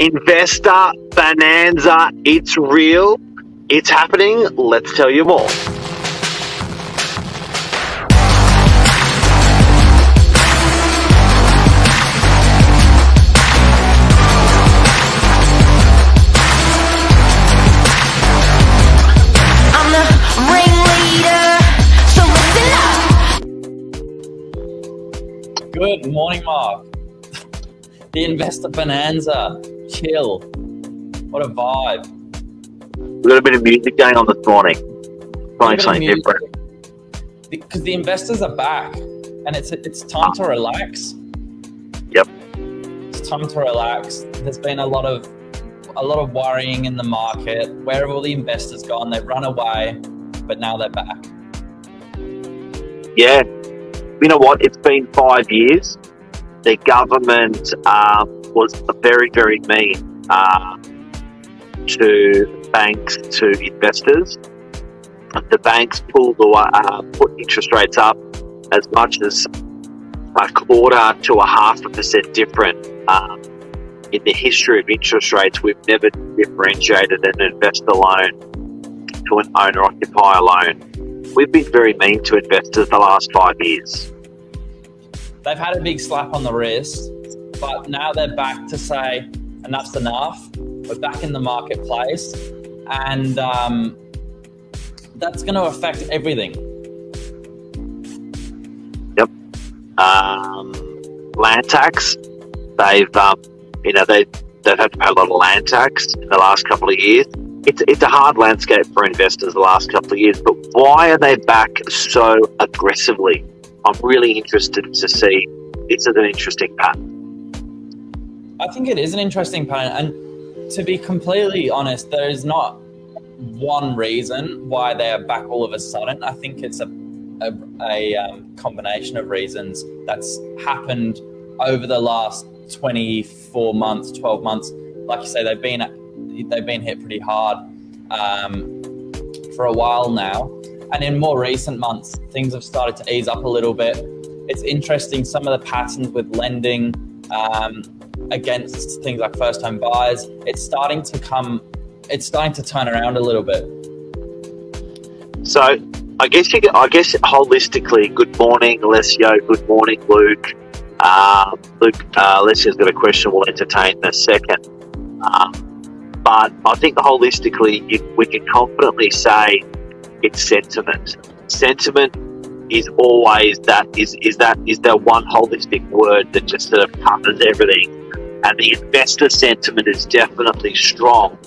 Investor Bonanza. It's real. It's happening. Let's tell you more. I'm the ringleader, so listen up. Good morning, Mark. The investor bonanza. Chill. What a vibe. A little bit of music going on this morning. Trying something different. Because the investors are back, and it's it's time to relax. Yep. It's time to relax. There's been a lot of a lot of worrying in the market. Where have all the investors gone? They've run away, but now they're back. Yeah. You know what? It's been five years. The government um, was very, very mean uh, to banks, to investors. The banks pulled away, uh, put interest rates up as much as a quarter to a half a percent different. Um, in the history of interest rates, we've never differentiated an investor loan to an owner occupier loan. We've been very mean to investors the last five years. They've had a big slap on the wrist, but now they're back to say enough's enough. We're back in the marketplace, and um, that's going to affect everything. Um, land tax, they've um, you know they they've had to pay a lot of land tax in the last couple of years. It's it's a hard landscape for investors the last couple of years, but why are they back so aggressively? I'm really interested to see. It's an interesting pattern. I think it is an interesting pattern, and to be completely honest, there is not one reason why they are back all of a sudden. I think it's a a, a um, combination of reasons that's happened over the last 24 months, 12 months. Like you say, they've been they've been hit pretty hard um, for a while now, and in more recent months, things have started to ease up a little bit. It's interesting some of the patterns with lending um, against things like first home buyers. It's starting to come. It's starting to turn around a little bit. So I guess you, I guess holistically, good morning, Alessio. Good morning, Luke. Uh, Luke, uh, Alessio's got a question we'll entertain in a second. Um, but I think holistically, you, we can confidently say it's sentiment. Sentiment is always that is is that is that one holistic word that just sort of covers everything. And the investor sentiment is definitely strong.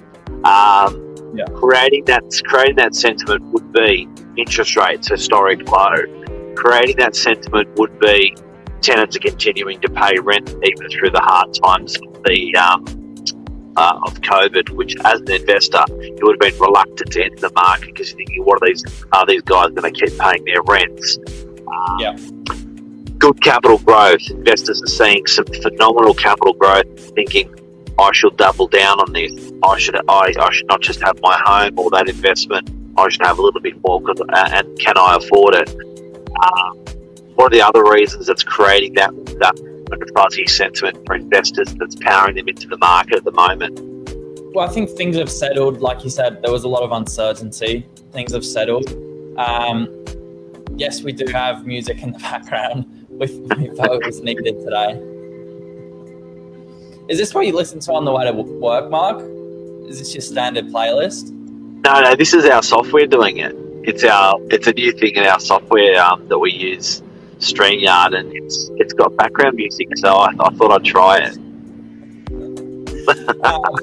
Um, Yeah. Creating that creating that sentiment would be interest rates historic low. Creating that sentiment would be tenants are continuing to pay rent even through the hard times of the um, uh, of COVID, which as an investor you would have been reluctant to enter the market because you're thinking, what are these are these guys going to keep paying their rents? Um, Yeah. Good capital growth. Investors are seeing some phenomenal capital growth, thinking I should double down on this. I should I, I should not just have my home or that investment. I should have a little bit more, 'cause- uh, and can I afford it? Um, what are the other reasons that's creating that that fuzzy sentiment for investors that's powering them into the market at the moment? Well, I think things have settled. Like you said, there was a lot of uncertainty. Things have settled. Um, yes, we do have music in the background. We, thought it was needed today. Is this what you listen to on the way to work, Mark? Is this your standard playlist? No, no, this is our software doing it. It's our it's a new thing in our software um, that we use, StreamYard, and it's it's got background music. So I, I thought I'd try it. Um,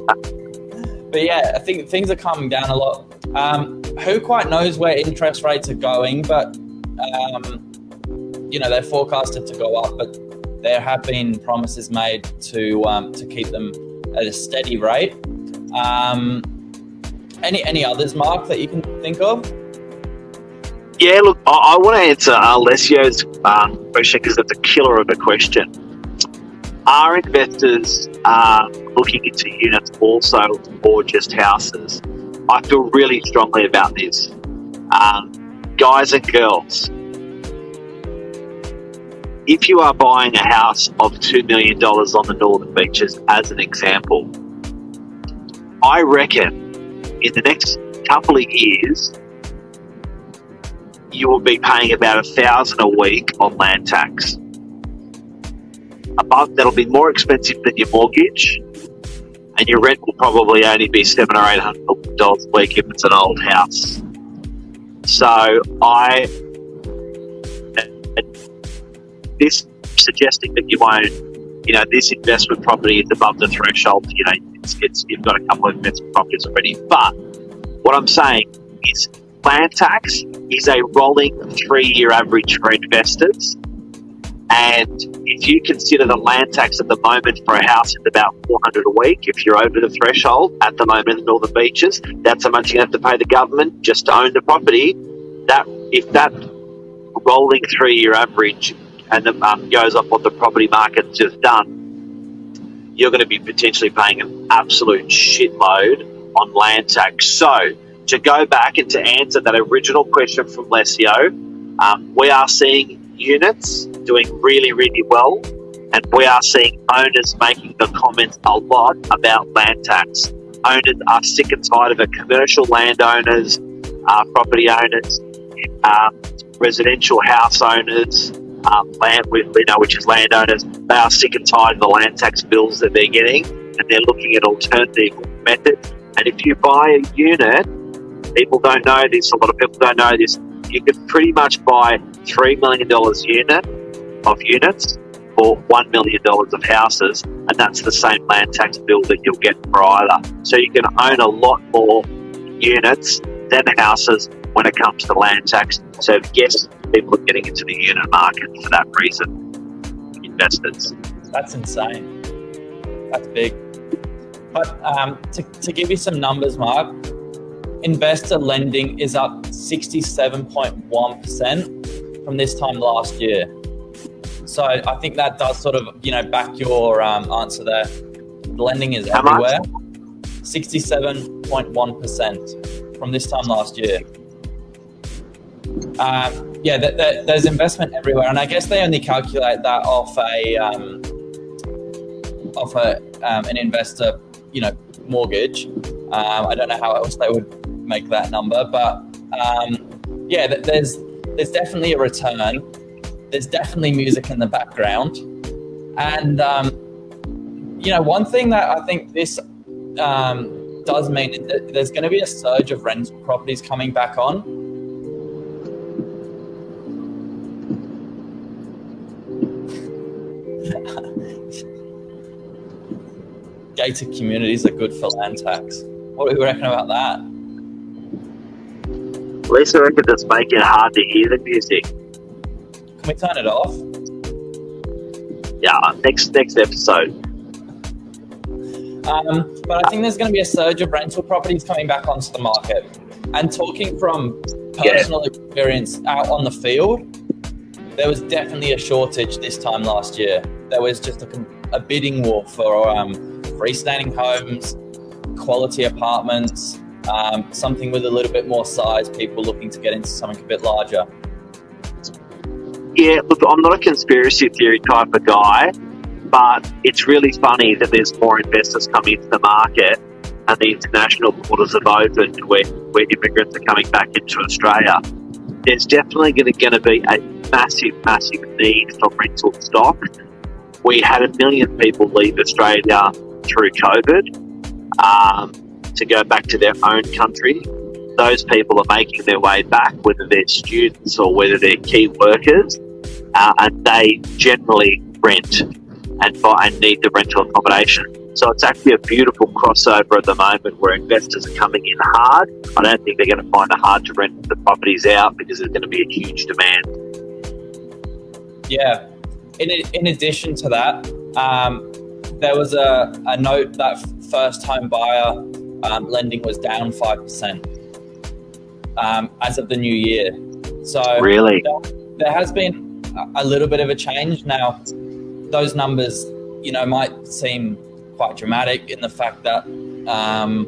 but yeah, I think things are calming down a lot. Um, who quite knows where interest rates are going? But um, you know they're forecasted to go up, but there have been promises made to um, to keep them at a steady rate. Um, any any others, Mark, that you can think of? Yeah, look, I, I want to answer Alessio's um, question because it's a killer of a question. Are investors uh, looking into units also or just houses? I feel really strongly about this. Um, guys and girls, if you are buying a house of $2 million on the Northern Beaches, as an example, I reckon in the next couple of years, you will be paying about a thousand a week on land tax. Above that'll be more expensive than your mortgage, and your rent will probably only be seven or eight hundred dollars a week if it's an old house. So I this suggesting that you own, you know, this investment property is above the threshold. You know, it's, it's you've got a couple of investment properties already. But what I'm saying is, land tax is a rolling three-year average for investors. And if you consider the land tax at the moment for a house is about 400 a week, if you're over the threshold at the moment in the Northern Beaches, that's how much you have to pay the government just to own the property. That if that rolling three-year average and the, um, goes off what the property market's just done, you're going to be potentially paying an absolute shitload on land tax. So to go back and to answer that original question from Alessio, um, we are seeing units doing really, really well, and we are seeing owners making the comments a lot about land tax. Owners are sick and tired of it. Commercial landowners, uh, property owners, um, residential house owners, um, land with you know, which is landowners. They are sick and tired of the land tax bills that they're getting, and they're looking at alternative methods. And if you buy a unit, people don't know this. A lot of people don't know this. You can pretty much buy three million dollars unit of units for one million dollars of houses, and that's the same land tax bill that you'll get for either. So you can own a lot more units than houses when it comes to land tax. So yes, people are getting into the unit market for that reason. Investors. That's insane. That's big. But um, to, to give you some numbers, Mark, investor lending is up 67.1% from this time last year. So I think that does sort of, you know, back your um, answer there. Lending is How much? everywhere. 67.1% from this time last year. Um, yeah, th- th- there's investment everywhere, and I guess they only calculate that off a um, off a um, an investor, you know, mortgage. Um, I don't know how else they would make that number, but um, yeah, th- there's there's definitely a return. There's definitely music in the background, and um, you know, one thing that I think this um, does mean is that there's going to be a surge of rental properties coming back on. Gated communities are good for land tax. What do you reckon about that? Lisa reckons it's making it hard to hear the music. Can we turn it off? Yeah, next next episode. Um, but I think there's going to be a surge of rental properties coming back onto the market. And talking from personal experience out on the field, there was definitely a shortage this time last year. There was just a, a bidding war for um, freestanding homes, quality apartments, um, something with a little bit more size, people looking to get into something a bit larger. Yeah, look, I'm not a conspiracy theory type of guy, but it's really funny that there's more investors coming into the market and the international borders have opened where, where immigrants are coming back into Australia. There's definitely going to be a massive, massive need for rental stock. We had a million people leave Australia through COVID um, to go back to their own country. Those people are making their way back, whether they're students or whether they're key workers, uh, and they generally rent and buy and need the rental accommodation. So it's actually a beautiful crossover at the moment where investors are coming in hard. I don't think they're going to find it hard to rent the properties out because there's going to be a huge demand. Yeah. In, in addition to that, um, there was a, a note that first home buyer um, lending was down 5% um, as of the new year. So Really? there, there has been a- a little bit of a change. Now, those numbers, you know, might seem quite dramatic in the fact that, um,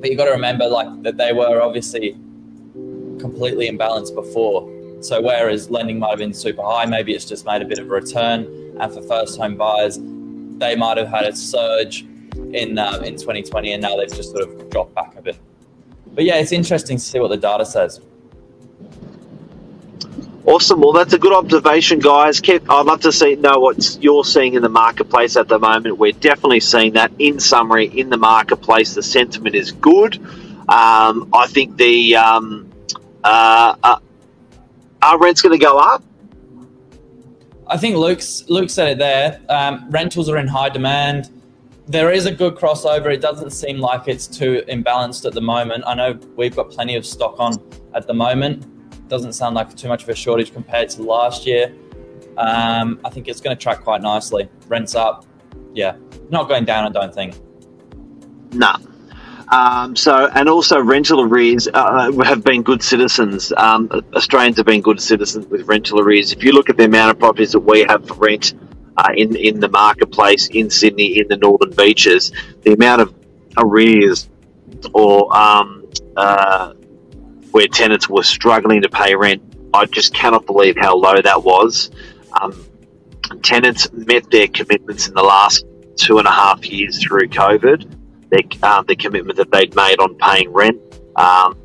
but you got to remember, like, that they were obviously completely imbalanced before. So whereas lending might have been super high, maybe it's just made a bit of a return. And for first home buyers, they might have had a surge in uh, in 2020, and now they've just sort of dropped back a bit. But yeah, it's interesting to see what the data says. Awesome. Well, that's a good observation, guys. I'd love to see know what you're seeing in the marketplace at the moment. We're definitely seeing that. In summary, in the marketplace, the sentiment is good. Um, I think the um, uh, uh, are rents going to go up? I think Luke's Luke said it there. Um, rentals are in high demand. There is a good crossover. It doesn't seem like it's too imbalanced at the moment. I know we've got plenty of stock on at the moment. Doesn't sound like too much of a shortage compared to last year. Um, I think it's going to track quite nicely. Rents up. Yeah, not going down. I don't think. No. Um, so, and also rental arrears uh, have been good citizens. Um, Australians have been good citizens with rental arrears. If you look at the amount of properties that we have for rent uh, in in the marketplace in Sydney, in the Northern Beaches, the amount of arrears or um, uh, where tenants were struggling to pay rent, I just cannot believe how low that was. Um, tenants met their commitments in the last two and a half years through COVID their, um, the commitment that they'd made on paying rent. Um,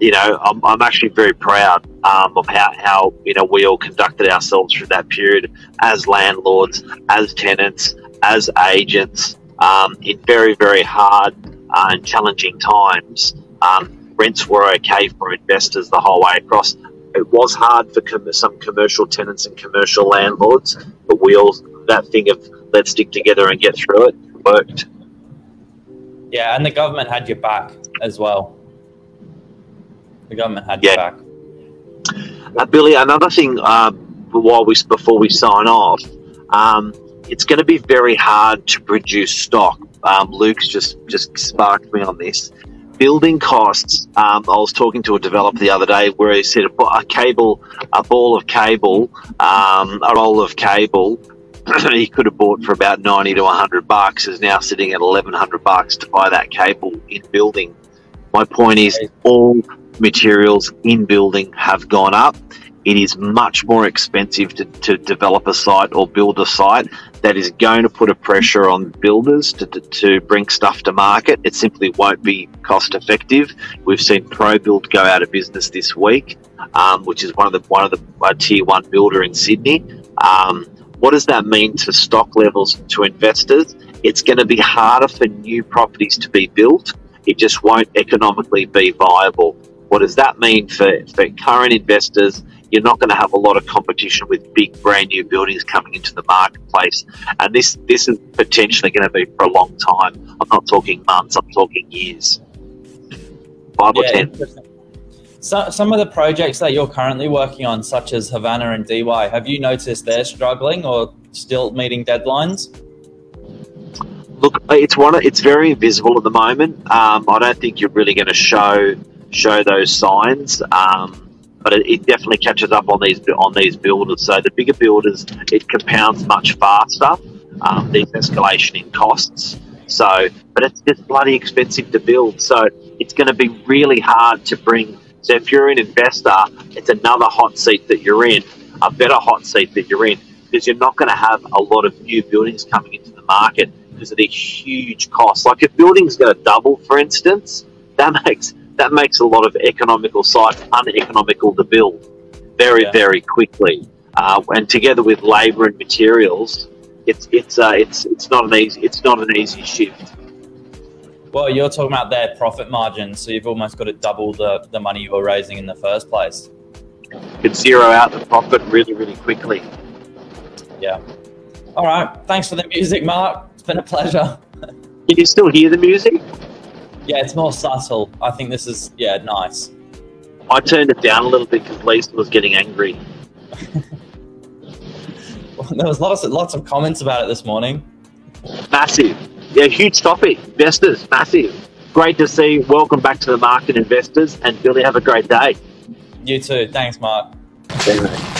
you know, I'm, I'm, actually very proud um, of how, how, you know, we all conducted ourselves through that period as landlords, as tenants, as agents um, in very, very hard uh, and challenging times. Um, rents were okay for investors the whole way across. It was hard for com- some commercial tenants and commercial landlords, but we all, that thing of let's stick together and get through it worked. Yeah, and the government had your back as well. The government had yeah. your back. Uh, Billy, another thing uh, while we before we sign off, um, it's going to be very hard to produce stock. Um, Luke's just just sparked me on this. Building costs. Um, I was talking to a developer the other day where he said a, a cable, a ball of cable, um, a roll of cable he could have bought for about 90 to 100 bucks is now sitting at 1100 bucks to buy that cable in building. My point is all materials in building have gone up. It is much more expensive to, to develop a site or build a site that is going to put a pressure on builders to, to, to bring stuff to market. It simply won't be cost effective. We've seen ProBuild go out of business this week, um, which is one of the one of the uh, tier one builder in Sydney. Um, what does that mean to stock levels to investors? It's going to be harder for new properties to be built. It just won't economically be viable. What does that mean for, for current investors? You're not going to have a lot of competition with big brand new buildings coming into the marketplace. And this, this is potentially going to be for a long time. I'm not talking months, I'm talking years. Five yeah, or ten. So, some of the projects that you're currently working on, such as Havana and DY, have you noticed they're struggling or still meeting deadlines? Look, it's one. It's very invisible at the moment. Um, I don't think you're really going to show show those signs, um, but it, it, definitely catches up on these on these builders. So the bigger builders, it compounds much faster. Um, these escalation in costs. So, but it's just bloody expensive to build. So it's going to be really hard to bring so if you're an investor, it's another hot seat that you're in, a better hot seat that you're in, because you're not going to have a lot of new buildings coming into the market because of the huge costs. Like if buildings going to double, for instance, that makes that makes a lot of economical sites uneconomical to build very yeah. very quickly. Uh, and together with labour and materials, it's it's uh, it's it's not an easy it's not an easy shift. Well, you're talking about their profit margin, so you've almost got to double the, the money you were raising in the first place. You could zero out the profit really, really quickly. Yeah. All right. Thanks for the music, Mark. It's been a pleasure. Can you still hear the music? Yeah, it's more subtle. I think this is, yeah, nice. I turned it down a little bit because Lisa was getting angry. well, there was lots of, lots of comments about it this morning. Massive yeah, huge topic. Investors, massive. Great to see. Welcome back to the market, investors. And Billy, have a great day. You too. Thanks, Mark. Yeah,